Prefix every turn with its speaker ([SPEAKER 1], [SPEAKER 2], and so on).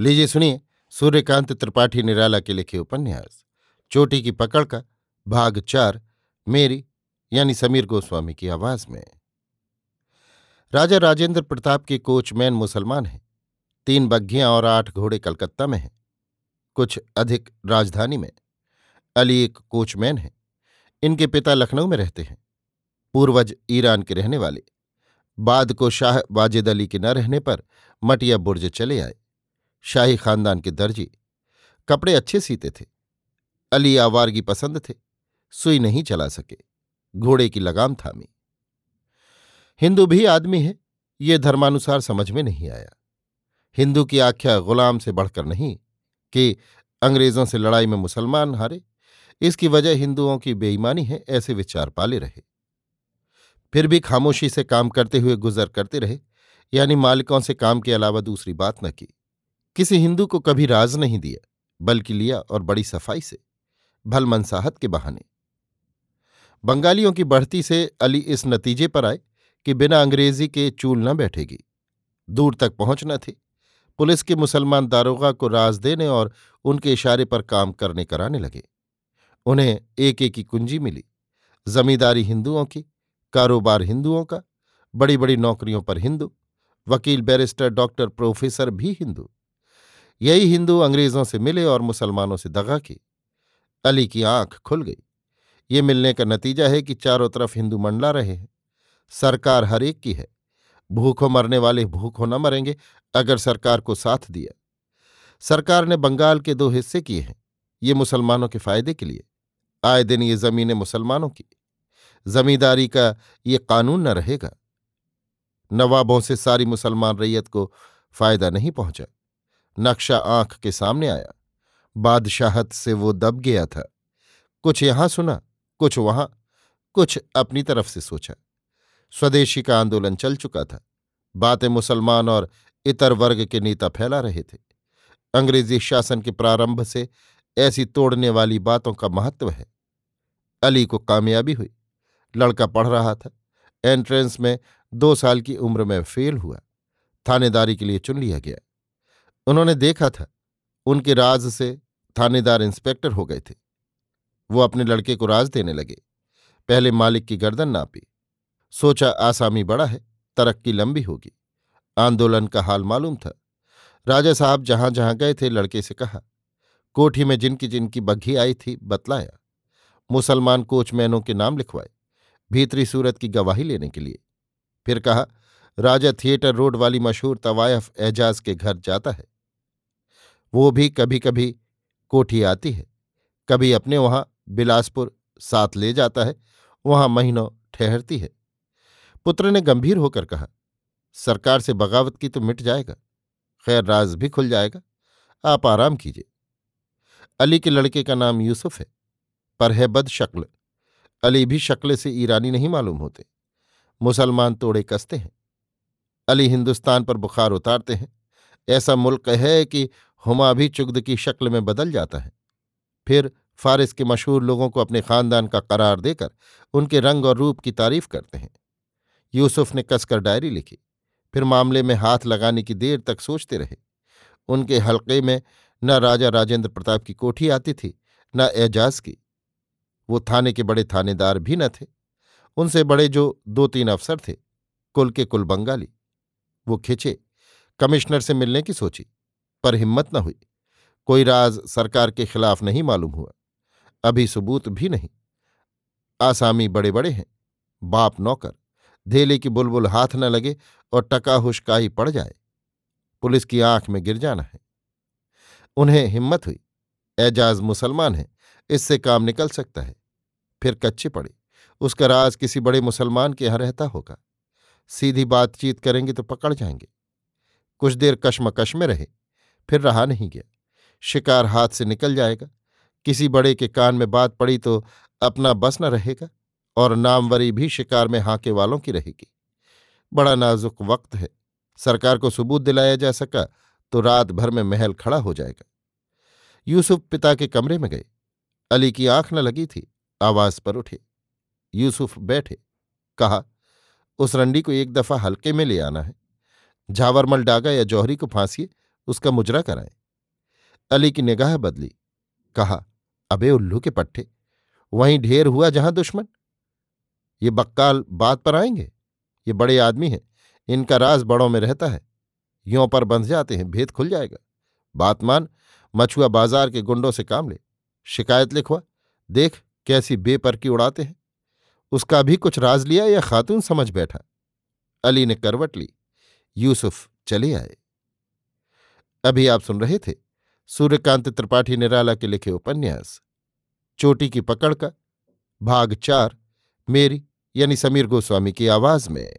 [SPEAKER 1] लीजिए सुनिए, सूर्यकांत त्रिपाठी निराला के लिखे उपन्यास। चोटी की पकड़ का भाग चार, मेरी, यानी समीर गोस्वामी की आवाज़ में। राजा राजेंद्र प्रताप के कोचमैन मुसलमान हैं। तीन बग्घियाँ और आठ घोड़े कलकत्ता में हैं। कुछ अधिक राजधानी में। अली एक कोचमैन है। इनके पिता लखनऊ में रहते हैं। पूर्वज ईरान के रहने वाले। बाद को शाह वाजिद अली के न रहने पर मटिया बुर्ज चले आए। शाही खानदान के दर्जी। कपड़े अच्छे सीते थे। अली आवारगी पसंद थे। सुई नहीं चला सके। घोड़े की लगाम थामी। हिंदू भी आदमी है, ये धर्मानुसार समझ में नहीं आया। हिंदू की आख्या गुलाम से बढ़कर नहीं कि अंग्रेज़ों से लड़ाई में मुसलमान हारे। इसकी वजह हिंदुओं की बेईमानी है, ऐसे विचार पाले रहे। फिर भी खामोशी से काम करते हुए गुजर करते रहे, यानी मालिकों से काम के अलावा दूसरी बात न की। किसी हिंदू को कभी राज नहीं दिया, बल्कि लिया और बड़ी सफ़ाई से, भल मनसाहत के बहाने। बंगालियों की बढ़ती से अली इस नतीजे पर आए कि बिना अंग्रेज़ी के चूल न बैठेगी। दूर तक पहुँचना थी। पुलिस के मुसलमान दारोगा को राज देने और उनके इशारे पर काम करने कराने लगे। उन्हें एक एक की कुंजी मिली, जमींदारी हिंदुओं की, कारोबार हिंदुओं का बड़ी बड़ी नौकरियों पर हिंदू, वकील बैरिस्टर डॉक्टर प्रोफेसर भी हिंदू। यही हिंदू अंग्रेज़ों से मिले और मुसलमानों से दगा की अली की आँख खुल गई। ये मिलने का नतीजा है कि चारों तरफ़ हिंदू मंडला रहे हैं। सरकार हर एक की है। भूखों मरने वाले भूखों न मरेंगे, अगर सरकार को साथ दिया। सरकार ने बंगाल के दो हिस्से किए हैं, ये मुसलमानों के फ़ायदे के लिए। आए दिन ये जमीनें मुसलमानों की। जमींदारी का ये कानून न रहेगा। नवाबों से सारी मुसलमान रैयत को फ़ायदा नहीं पहुँचा। नक्शा आँख के सामने आया। बादशाहत से वो दब गया था। कुछ यहाँ सुना, कुछ वहाँ, कुछ अपनी तरफ़ से सोचा। स्वदेशी का आंदोलन चल चुका था। बातें मुसलमान और इतर वर्ग के नेता फैला रहे थे। अंग्रेज़ी शासन के प्रारंभ से ऐसी तोड़ने वाली बातों का महत्व है। अली को कामयाबी हुई। लड़का पढ़ रहा था। एंट्रेंस में दो साल की उम्र में फेल हुआ। थानेदारी के लिए चुन लिया गया। उन्होंने देखा था, उनके राज से थानेदार इंस्पेक्टर हो गए थे। वो अपने लड़के को राज देने लगे। पहले मालिक की गर्दन नापी। सोचा आसामी बड़ा है, तरक्की लंबी होगी। आंदोलन का हाल मालूम था। राजा साहब जहाँ जहाँ गए थे, लड़के से कहा, कोठी में जिनकी जिनकी बग्घी आई थी, बतलाया। मुसलमान कोचमैनों के नाम लिखवाए, भीतरी सूरत की गवाही लेने के लिए। फिर कहा, राजा थिएटर रोड वाली मशहूर तवायफ एजाज के घर जाता है। वो भी कभी कभी कोठी आती है। कभी अपने वहाँ बिलासपुर साथ ले जाता है, वहाँ महीनों ठहरती है। पुत्र ने गंभीर होकर कहा, सरकार से बगावत की तो मिट जाएगा, खैर राज भी खुल जाएगा, आप आराम कीजिए। अली के लड़के का नाम यूसुफ है, पर है बद शक्ल अली भी शक्ल से ईरानी नहीं मालूम होते। मुसलमान तोड़े कसते हैं। अली हिंदुस्तान पर बुखार उतारते हैं। ऐसा मुल्क है कि हुमा भी चुग्द की शक्ल में बदल जाता है। फिर फारिस के मशहूर लोगों को अपने खानदान का करार देकर उनके रंग और रूप की तारीफ़ करते हैं। यूसुफ ने कसकर डायरी लिखी, फिर मामले में हाथ लगाने की देर तक सोचते रहे। उनके हल्के में न राजा राजेंद्र प्रताप की कोठी आती थी, न एजाज की। वो थाने के बड़े थानेदार भी न थे। उनसे बड़े जो दो तीन अफसर थे, कुल के कुल बंगाली। वो खिंचे, कमिश्नर से मिलने की सोची। पर हिम्मत न हुई। कोई राज सरकार के खिलाफ नहीं मालूम हुआ। अभी सबूत भी नहीं। आसामी बड़े बड़े हैं। बाप नौकर। धेले की बुलबुल हाथ न लगे और टका हुशकाही पड़ जाए। पुलिस की आँख में गिर जाना है। उन्हें हिम्मत हुई। एजाज मुसलमान है। इससे काम निकल सकता है। फिर कच्चे पड़े। उसका राज किसी बड़े मुसलमान के यहाँ रहता होगा। सीधी बातचीत करेंगे तो पकड़ जाएँगे। कुछ देर कश्मकश में रहे। फिर रहा नहीं गया। शिकार हाथ से निकल जाएगा। किसी बड़े के कान में बात पड़ी तो अपना बस न रहेगा और नामवरी भी शिकार में हाके वालों की रहेगी। बड़ा नाजुक वक्त है। सरकार को सबूत दिलाया जा सका तो रात भर में महल खड़ा हो जाएगा। यूसुफ पिता के कमरे में गए। अली की आँख न लगी थी। आवाज़ पर उठे। यूसुफ बैठे। कहा, उस रंडी को एक दफ़ा हल्के में ले आना है। झावरमल डागा या जौहरी को फांसिए। उसका मुजरा कराएँ। अली की निगाह बदली। कहा, अबे उल्लू के पट्टे वहीं ढेर हुआ जहाँ दुश्मन। ये बक्काल बात पर आएँगे? ये बड़े आदमी हैं, इनका राज बड़ों में रहता है। यों पर बंध जाते हैं, भेद खुल जाएगा। बात मान, मछुआ बाज़ार के गुंडों से काम ले। शिकायत लिखवा, देख कैसी बेपर की उड़ाते हैं। उसका भी कुछ राज लिया या खातून समझ बैठा? अली ने करवट ली। यूसुफ चले आए। अभी आप सुन रहे थे सूर्यकांत त्रिपाठी निराला के लिखे उपन्यास। चोटी की पकड़ का भाग चार, मेरी यानी समीर गोस्वामी की आवाज़ में।